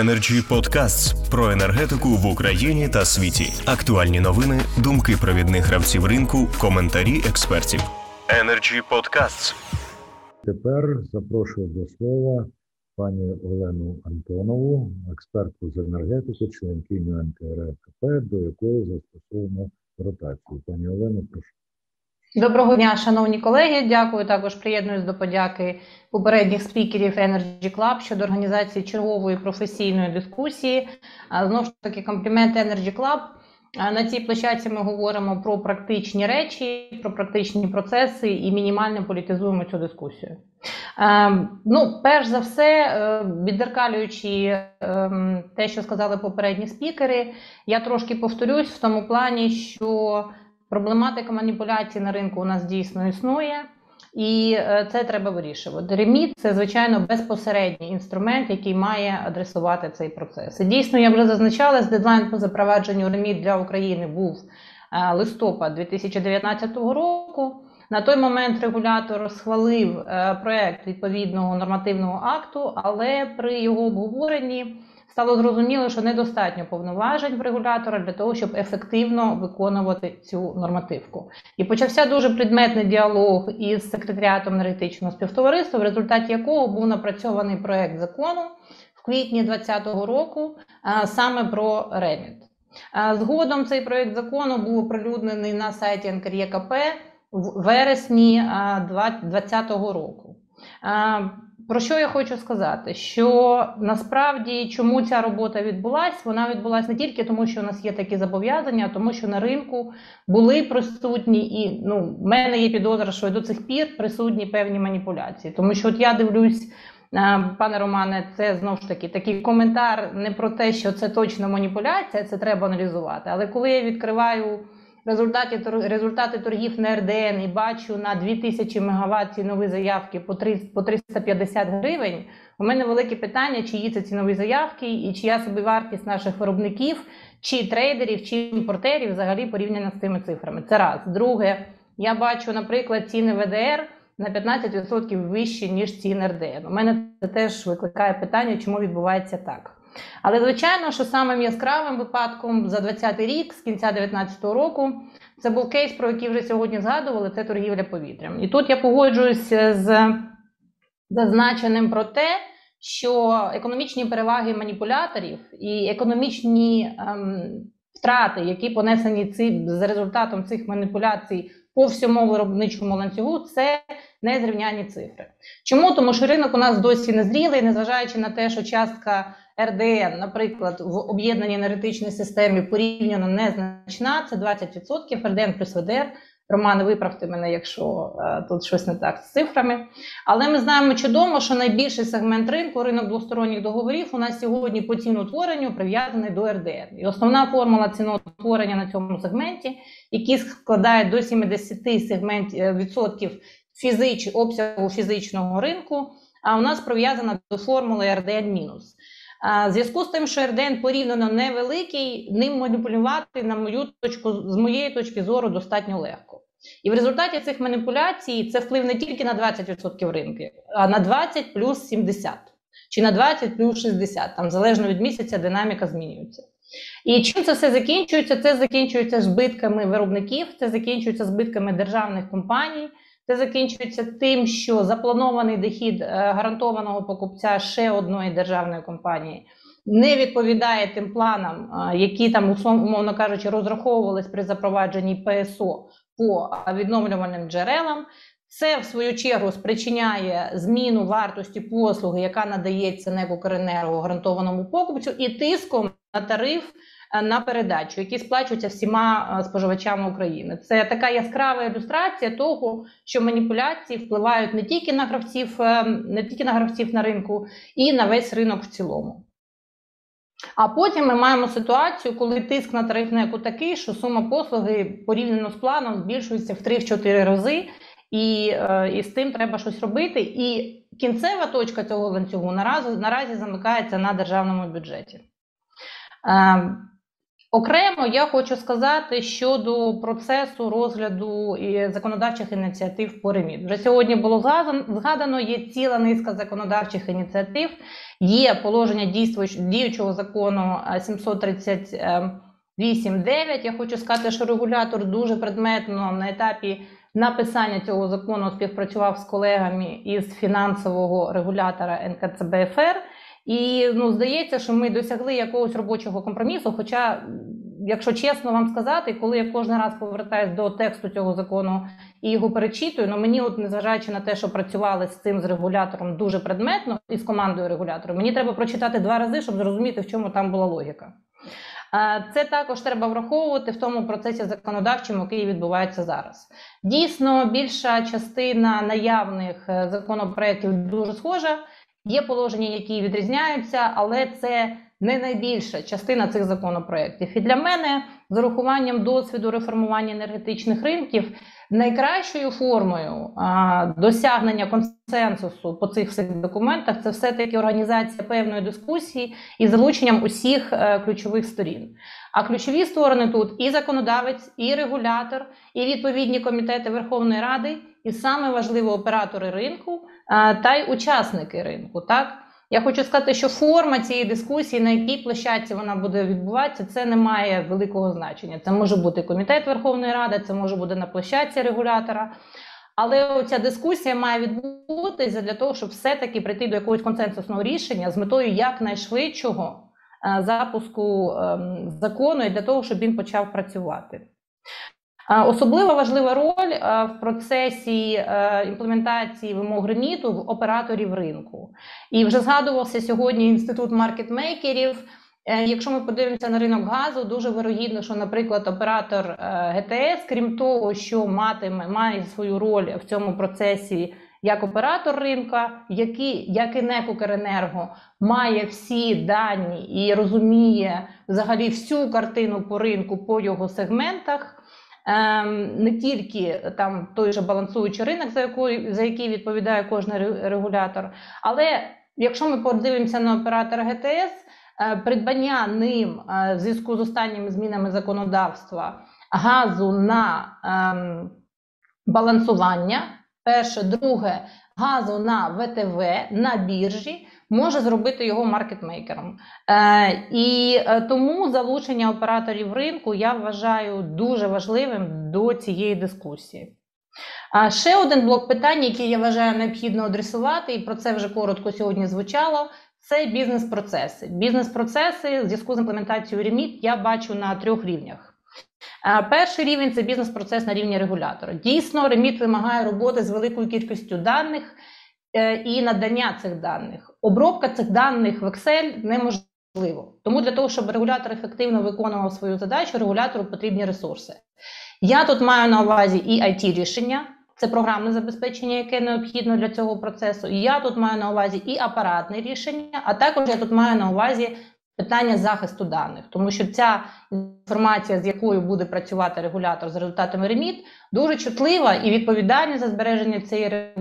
Energy Podcasts про енергетику в Україні та світі. Актуальні новини, думки провідних гравців ринку, коментарі експертів. Energy Podcasts. Тепер запрошую до слова пані Олену Антонову, експертку з енергетики, членкиню НКРКП, до якої застосовано ротацію. Пані Олено, прошу. Доброго дня, шановні колеги. Дякую. Також приєднуюсь до подяки попередніх спікерів Energy Club щодо організації чергової професійної дискусії. Знову ж таки, комплімент Energy Club. На цій площадці ми говоримо про практичні речі, про практичні процеси і мінімально політизуємо цю дискусію. Ну, перш за все, е, віддеркалюючи ем, те, що сказали попередні спікери, я трошки повторюсь в тому плані, що Проблематика маніпуляцій на ринку у нас дійсно існує, і е, це треба вирішувати. Реміт це, звичайно, безпосередній інструмент, який має адресувати цей процес. І Дійсно, я вже зазначала, з дедлайн по запровадженню реміт для України був е, листопад 2019 року. На той момент регулятор схвалив е, проект відповідного нормативного акту, але при його обговоренні стало зрозуміло, що недостатньо повноважень в регулятора для того, щоб ефективно виконувати цю нормативку. І почався дуже предметний діалог із секретаріатом енергетичного співтовариства, в результаті якого був напрацьований проект закону в квітні 2020 року саме про реміт. Згодом цей проект закону був оприлюднений на сайті НКРЄКП в вересні 2020 року. Про що я хочу сказати? Що насправді чому ця робота відбулася? Вона відбулася не тільки тому, що у нас є такі зобов'язання, а тому, що на ринку були присутні, і ну, в мене є підозра, що до цих пір присутні певні маніпуляції. Тому що от я дивлюсь, е, пане Романе, це знову ж таки такий коментар не про те, що це точно маніпуляція, це треба аналізувати. Але коли я відкриваю результати результати торгів на РДН і бачу на 2000 МВт цінові заявки по 3, по 350 гривень. У мене велике питання, чи є це цінові заявки, і чия собівартість наших виробників, чи трейдерів, чи імпортерів взагалі порівняно з цими цифрами. Це раз. Друге, я бачу, наприклад, ціни ВДР на 15% вищі, ніж ціни РДН. У мене це теж викликає питання, чому відбувається так. Але, звичайно, що самим яскравим випадком за 2020 рік, з кінця 2019 року, це був кейс, про який вже сьогодні згадували, це торгівля повітрям. І тут я погоджуюся з зазначеним про те, що економічні переваги маніпуляторів і економічні ем, втрати, які понесені ці, за результатом цих маніпуляцій по всьому виробничому ланцюгу, це незрівняні цифри. Чому? Тому що ринок у нас досі не зрілий, незважаючи на те, що частка РДН, наприклад, в об'єднаній енергетичній системі порівняно незначна, це 20% РДН плюс ВДР. Романе, виправте мене, якщо е, тут щось не так з цифрами. Але ми знаємо чудово, що найбільший сегмент ринку, ринок двосторонніх договорів, у нас сьогодні по ціноутворенню прив'язаний до РДН. І основна формула ціноутворення на цьому сегменті, який складає до 70 сегмент, е, відсотків фізич, обсягу фізичного ринку, а у нас прив'язана до формули РДН мінус. Зв'язку з тим, що РДН порівняно невеликий, ним маніпулювати, на мою точку, з моєї точки зору, достатньо легко. І в результаті цих маніпуляцій це вплив не тільки на 20% ринку, а на 20 плюс 70, чи на 20 плюс 60, там залежно від місяця динаміка змінюється. І чим це все закінчується? Це закінчується збитками виробників, це закінчується збитками державних компаній. Це закінчується тим, що запланований дохід е, гарантованого покупця ще одної державної компанії не відповідає тим планам, е, які там, умовно кажучи, розраховувались при запровадженні ПСО по відновлювальним джерелам. Це в свою чергу спричиняє зміну вартості послуги, яка надається НЕК «Укренерго» гарантованому покупцю, і тиском на тариф Е, на передачу, які сплачуються всіма е, споживачами України. Це така яскрава ілюстрація того, що маніпуляції впливають не тільки на гравців, е, не тільки на гравців на ринку, і на весь ринок в цілому. А потім ми маємо ситуацію, коли тиск на тариф неку такий, що сума послуги порівняно з планом збільшується в 3-4 рази, і і з тим треба щось робити. І кінцева точка цього ланцюгу наразі, наразі замикається на державному бюджеті. Окремо я хочу сказати щодо процесу розгляду законодавчих ініціатив по реміт. Вже сьогодні було згадано- є ціла низка законодавчих ініціатив, є положення діючого закону е, 738.9. Я хочу сказати, що регулятор дуже предметно на етапі написання цього закону співпрацював з колегами із фінансового регулятора НКЦБФР. І ну, здається, що ми досягли якогось робочого компромісу. Хоча, якщо чесно вам сказати, коли я кожен раз повертаюсь до тексту цього закону і його перечитую, ну мені, от незважаючи на те, що працювали з цим з регулятором дуже предметно і з командою регулятора, мені треба прочитати два рази, щоб зрозуміти, в чому там була логіка. Це також треба враховувати в тому процесі законодавчому, який відбувається зараз. Дійсно, більша частина наявних е, законопроєктів дуже схожа. Є положення, які відрізняються, але це не найбільша частина цих законопроєктів. І для мене, з урахуванням досвіду реформування енергетичних ринків, найкращою формою а, досягнення консенсусу по цих всіх документах це все-таки організація певної дискусії і залученням усіх е, ключових сторін. А ключові сторони тут і законодавець, і регулятор, і відповідні комітети Верховної Ради, і саме важливо оператори ринку та й учасники ринку. Так я хочу сказати, що форма цієї дискусії, на якій площадці вона буде відбуватися, це не має великого значення. Це може бути комітет Верховної Ради, це може бути на площадці регулятора. Але ця дискусія має відбутися для того, щоб все-таки прийти до якогось консенсусного рішення з метою якнайшвидшого запуску ем, закону і для того, щоб він почав працювати. Е, Особливо важлива роль е, в процесі е, імплементації вимог реміту в операторів ринку. І вже згадувався сьогодні інститут маркетмейкерів. Е, Якщо ми подивимося на ринок газу, дуже вирогідно, що, наприклад, оператор е, ГТС, крім того, що матиме має свою роль в цьому процесі як оператор ринка, який, як і НЕК «Укренерго», має всі дані і розуміє взагалі всю картину по ринку по його сегментах. Ем, не тільки там той же балансуючий ринок, за який, за який відповідає кожен регулятор, але якщо ми подивимося на оператора ГТС, е, придбання ним е, в зв'язку з останніми змінами законодавства газу на ем, балансування, перше, друге, газу на ВТВ на біржі. Може зробити його маркетмейкером. Е, і е, тому залучення операторів ринку я вважаю дуже важливим до цієї дискусії. А ще один блок питань, який я вважаю необхідно адресувати, і про це вже коротко сьогодні звучало. Це бізнес-процеси. Бізнес-процеси в зв'язку з імплементацією реміт я бачу на трьох рівнях. Е, Перший рівень це бізнес-процес на рівні регулятора. Дійсно, реміт вимагає роботи з великою кількістю даних і надання цих даних. Обробка цих даних в Excel неможливо. Тому для того, щоб регулятор ефективно виконував свою задачу, регулятору потрібні ресурси. Я тут маю на увазі і it рішення, це програмне забезпечення, яке необхідно для цього процесу. Я тут маю на увазі і апаратне рішення, а також я тут маю на увазі питання захисту даних, тому що ця інформація, з якою буде працювати регулятор з результатами реміт, дуже чутлива і відповідальність за збереження цієї,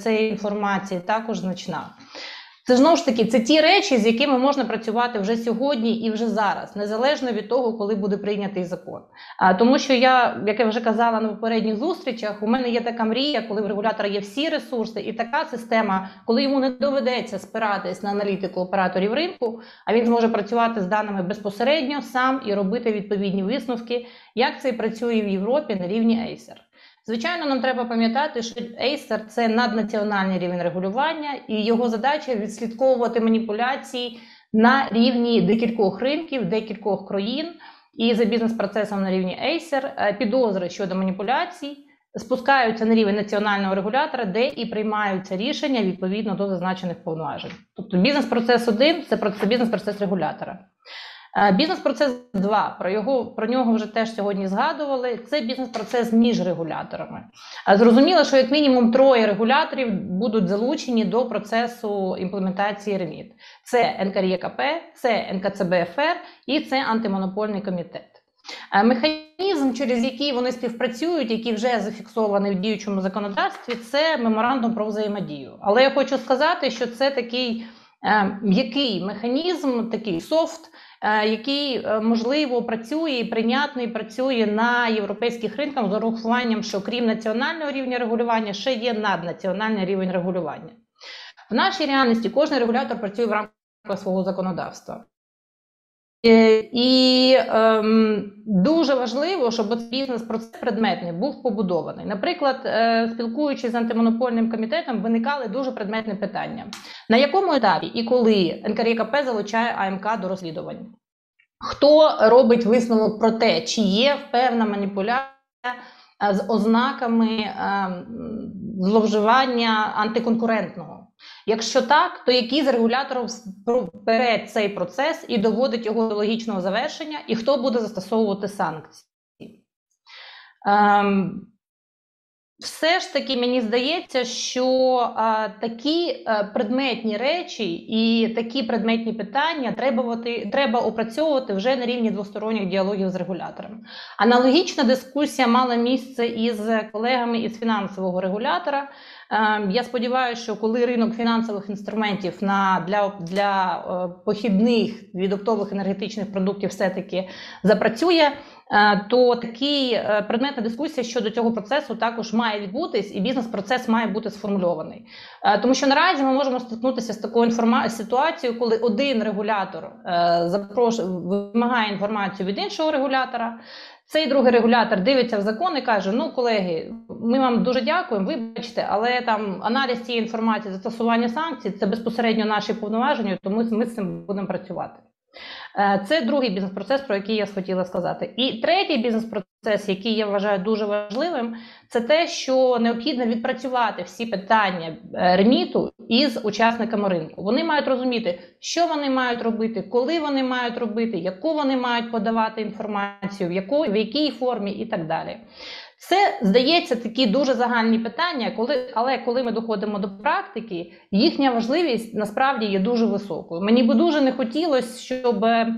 цієї інформації також значна. Це знову ж таки це ті речі, з якими можна працювати вже сьогодні і вже зараз, незалежно від того, коли буде прийнятий закон. А тому, що я, як я вже казала на попередніх зустрічах, у мене є така мрія, коли в регулятора є всі ресурси, і така система, коли йому не доведеться спиратись на аналітику операторів ринку, а він зможе працювати з даними безпосередньо сам і робити відповідні висновки, як це працює в Європі на рівні Acer. Звичайно, нам треба пам'ятати, що Acer – це наднаціональний рівень регулювання, і його задача відслідковувати маніпуляції на рівні декількох ринків, декількох країн. І за бізнес-процесом на рівні Acer е, підозри щодо маніпуляцій спускаються на рівень національного регулятора, де і приймаються рішення відповідно до зазначених повноважень. Тобто бізнес-процес 1 – це про- це бізнес-процес регулятора. Е, Бізнес-процес 2, про, його, про нього вже теж сьогодні згадували. Це бізнес-процес між регуляторами. Е, Зрозуміло, що як мінімум троє регуляторів будуть залучені до процесу імплементації реміт. Це НКРЄКП, це НКЦБФР і це антимонопольний комітет. Е, Механізм, через який вони співпрацюють, який вже зафіксований в діючому законодавстві, це меморандум про взаємодію. Але я хочу сказати, що це такий м'який механізм, такий софт, який е, можливо працює і прийнятний працює на європейських ринках з урахуванням, що крім національного рівня регулювання, ще є наднаціональний рівень регулювання. В нашій реальності кожен регулятор працює в рамках свого законодавства. Е, І ем, дуже важливо, щоб от бізнес-процес предметний був побудований. Наприклад, е, спілкуючись з антимонопольним комітетом, виникали дуже предметні питання: на якому етапі і коли НКРЄКП залучає АМК до розслідувань? Хто робить висновок про те, чи є певна маніпуляція е, з ознаками е, зловживання антиконкурентного? Якщо так, то який з регуляторів бере цей процес і доводить його до логічного завершення, і хто буде застосовувати санкції? Ем, все ж таки мені здається, що а, такі а, предметні речі і такі предметні питання треба, треба опрацьовувати вже на рівні двосторонніх діалогів з регулятором. Аналогічна дискусія мала місце із колегами із фінансового регулятора. Ем, я сподіваюся, що коли ринок фінансових інструментів на для для е, похідних від оптових енергетичних продуктів все-таки запрацює, е, то такий е, предметна дискусія щодо цього процесу також має відбутись, і бізнес-процес має бути сформульований. Тому що наразі ми можемо стикнутися з такою інформа... ситуацією, коли один регулятор запрошує вимагає інформацію від іншого регулятора. Цей другий регулятор дивиться в закон і каже: Ну, колеги, ми вам дуже дякуємо, вибачте, але там аналіз цієї інформації, застосування санкцій це безпосередньо наші повноваження, тому ми з цим будемо працювати. Е, це другий бізнес-процес, про який я хотіла сказати. І третій бізнес-процес, який я вважаю дуже важливим, це те, що необхідно відпрацювати всі питання е, реміту із учасниками ринку. Вони мають розуміти, що вони мають робити, коли вони мають робити, яку вони мають подавати інформацію, в якій формі і так далі. Це здається такі дуже загальні питання, коли але коли ми доходимо до практики, їхня важливість насправді є дуже високою. Мені би дуже не хотілося, щоб е,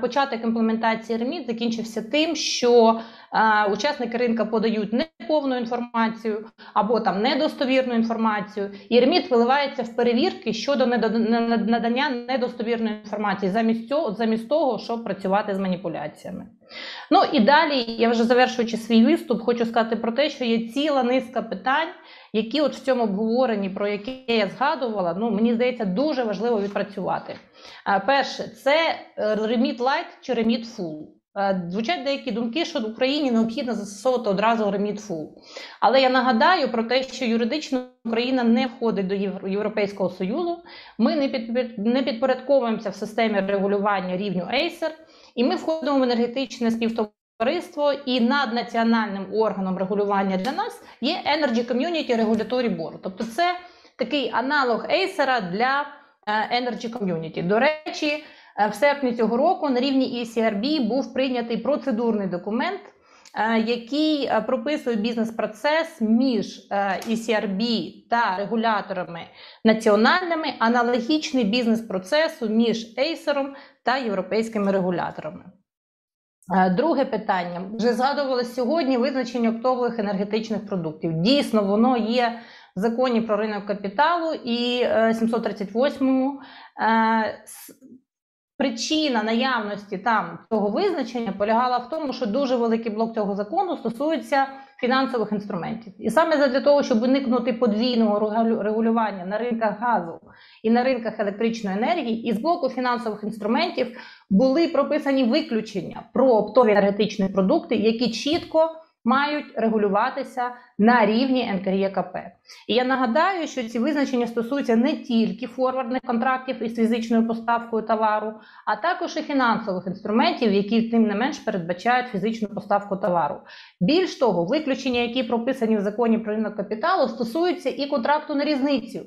початок імплементації реміт закінчився тим, що учасники ринка подають неповну інформацію або там недостовірну інформацію, і реміт виливається в перевірки щодо надання недостовірної інформації, замість цього, замість того, щоб працювати з маніпуляціями. Ну і далі, я вже завершуючи свій виступ, хочу сказати про те, що є ціла низка питань, які от в цьому обговоренні, про яке я згадувала, ну мені здається, дуже важливо відпрацювати. Перше, це е, Remit Light чи Remit Full. Е, звучать деякі думки, що в Україні необхідно застосовувати одразу Full. Але я нагадаю про те, що юридично Україна не входить до Європейського Союзу. Ми не під, підпорядковуємося в системі регулювання рівню Acer, і ми входимо в енергетичне співтовариство, і наднаціональним органом регулювання для нас є Energy Community Regulatory Board. Тобто, це такий аналог Acer для е, Energy Community. До речі. Е, в серпні цього року на рівні ECRB був прийнятий процедурний документ, е, який е, прописує бізнес-процес між ECRB та регуляторами національними, аналогічний бізнес-процесу між Acer та європейськими регуляторами. Друге питання вже згадувалося сьогодні визначення оптових енергетичних продуктів. Дійсно, воно є в законі про ринок капіталу і 738 Причина наявності там цього визначення полягала в тому, що дуже великий блок цього закону стосується фінансових інструментів, і саме для того, щоб уникнути подвійного регулювання на ринках газу і на ринках електричної енергії, із блоку фінансових інструментів були прописані виключення про оптові енергетичні продукти, які чітко мають регулюватися на рівні НКРЄКП. І я нагадаю, що ці визначення стосуються не тільки форвардних контрактів із фізичною поставкою товару, а також і фінансових інструментів, які тим не менш передбачають фізичну поставку товару. Більш того, виключення, які прописані в законі про ринок капіталу, стосуються і контракту на різницю.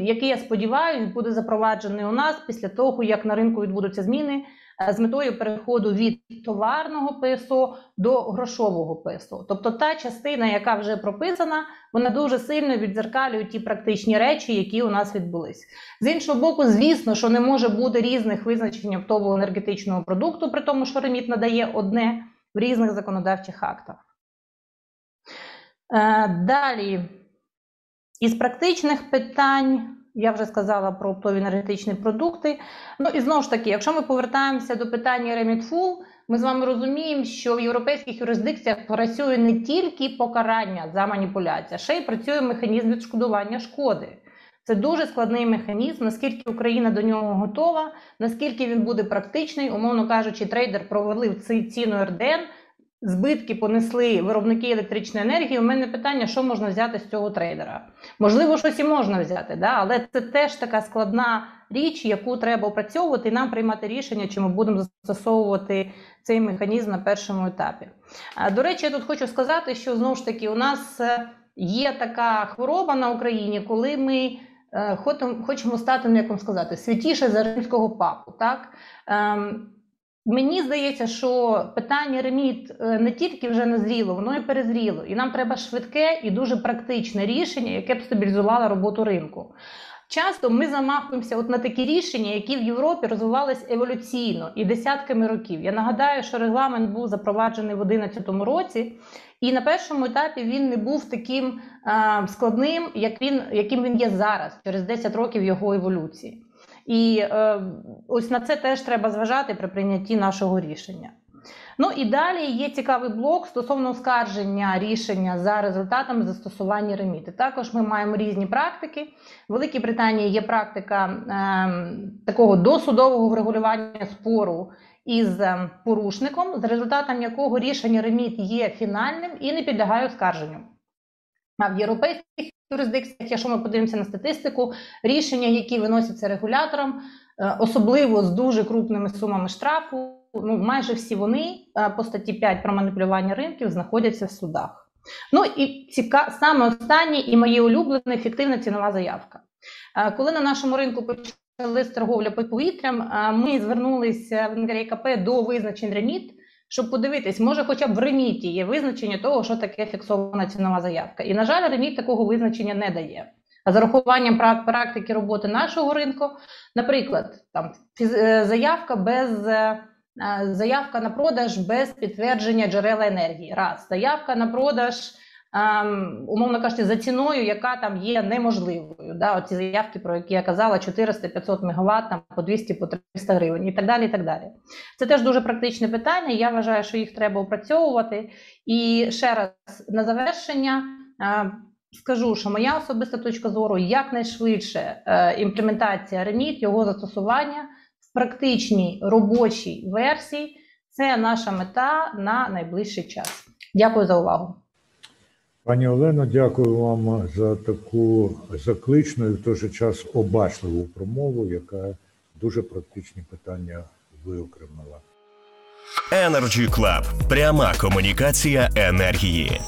Який я сподіваюся, буде запроваджений у нас після того, як на ринку відбудуться зміни з метою переходу від товарного ПСО до грошового ПСО. Тобто та частина, яка вже прописана, вона дуже сильно відзеркалює ті практичні речі, які у нас відбулись. З іншого боку, звісно, що не може бути різних визначень оптового енергетичного продукту, при тому, що реміт надає одне в різних законодавчих актах. Е, далі, із практичних питань. Я вже сказала про оптові енергетичні продукти. Ну і знову ж таки, якщо ми повертаємося до питання Remit-Full, ми з вами розуміємо, що в європейських юрисдикціях працює не тільки покарання за маніпуляцію, ще й працює механізм відшкодування шкоди. Це дуже складний механізм, наскільки Україна до нього готова, наскільки він буде практичний, умовно кажучи, трейдер провалив ці- ціну РДН, збитки понесли виробники електричної енергії. У мене питання, що можна взяти з цього трейдера? Можливо, щось і можна взяти, да? але це теж така складна річ, яку треба опрацьовувати і нам приймати рішення, чи ми будемо застосовувати цей механізм на першому етапі. До речі, я тут хочу сказати, що знову ж таки у нас е, є така хвороба на Україні, коли ми е, хочемо стати, ну, як вам сказати, святіше за римського папу. Так? Ем, Мені здається, що питання реміт е, не тільки вже назріло, воно і перезріло. І нам треба швидке і дуже практичне рішення, яке б стабілізувало роботу ринку. Часто ми замахуємося от на такі рішення, які в Європі розвивались еволюційно і десятками років. Я нагадаю, що регламент був запроваджений в 2011 році, і на першому етапі він не був таким е, складним, як він, яким він є зараз, через 10 років його еволюції. І е, ось на це теж треба зважати при прийнятті нашого рішення. Ну і далі є цікавий блок стосовно оскарження рішення за результатами застосування реміти. Також ми маємо різні практики. В Великій Британії є практика е, такого досудового врегулювання спору із е, порушником, за результатом якого рішення реміт є фінальним і не підлягає оскарженню. А в європейських юрисдикціях, якщо ми подивимося на статистику, рішення, які виносяться регулятором, е, особливо з дуже крупними сумами штрафу, ну майже всі вони е, по статті 5 про маніпулювання ринків знаходяться в судах. Ну і ціка... саме останнє і моє улюблене фіктивна цінова заявка. Е, Коли на нашому ринку почали торговля по повітрям, ми звернулися в НКРКП до визначень реміт, щоб подивитись, може, хоча б в реміті є визначення того, що таке фіксована цінова заявка. І, на жаль, реміт такого визначення не дає. А за рахуванням прак- практики роботи нашого ринку, наприклад, там е, заявка без е, е, заявка на продаж без підтвердження джерела енергії. Раз заявка на продаж, ем, умовно кажучи, за ціною, яка там є неможливою. Да, оці заявки, про які я казала, 400-500 МВт, там по 200 по 300 гривень і так далі. І так далі. Це теж дуже практичне питання. Я вважаю, що їх треба опрацьовувати. І ще раз на завершення. е, Скажу, що моя особиста точка зору якнайшвидше е, імплементація реміт, його застосування в практичній робочій версії це наша мета на найближчий час. Дякую за увагу. Пані Олено, дякую вам за таку закличну і в той же час обачливу промову, яка дуже практичні питання виокремила. Energy Club. Пряма комунікація енергії.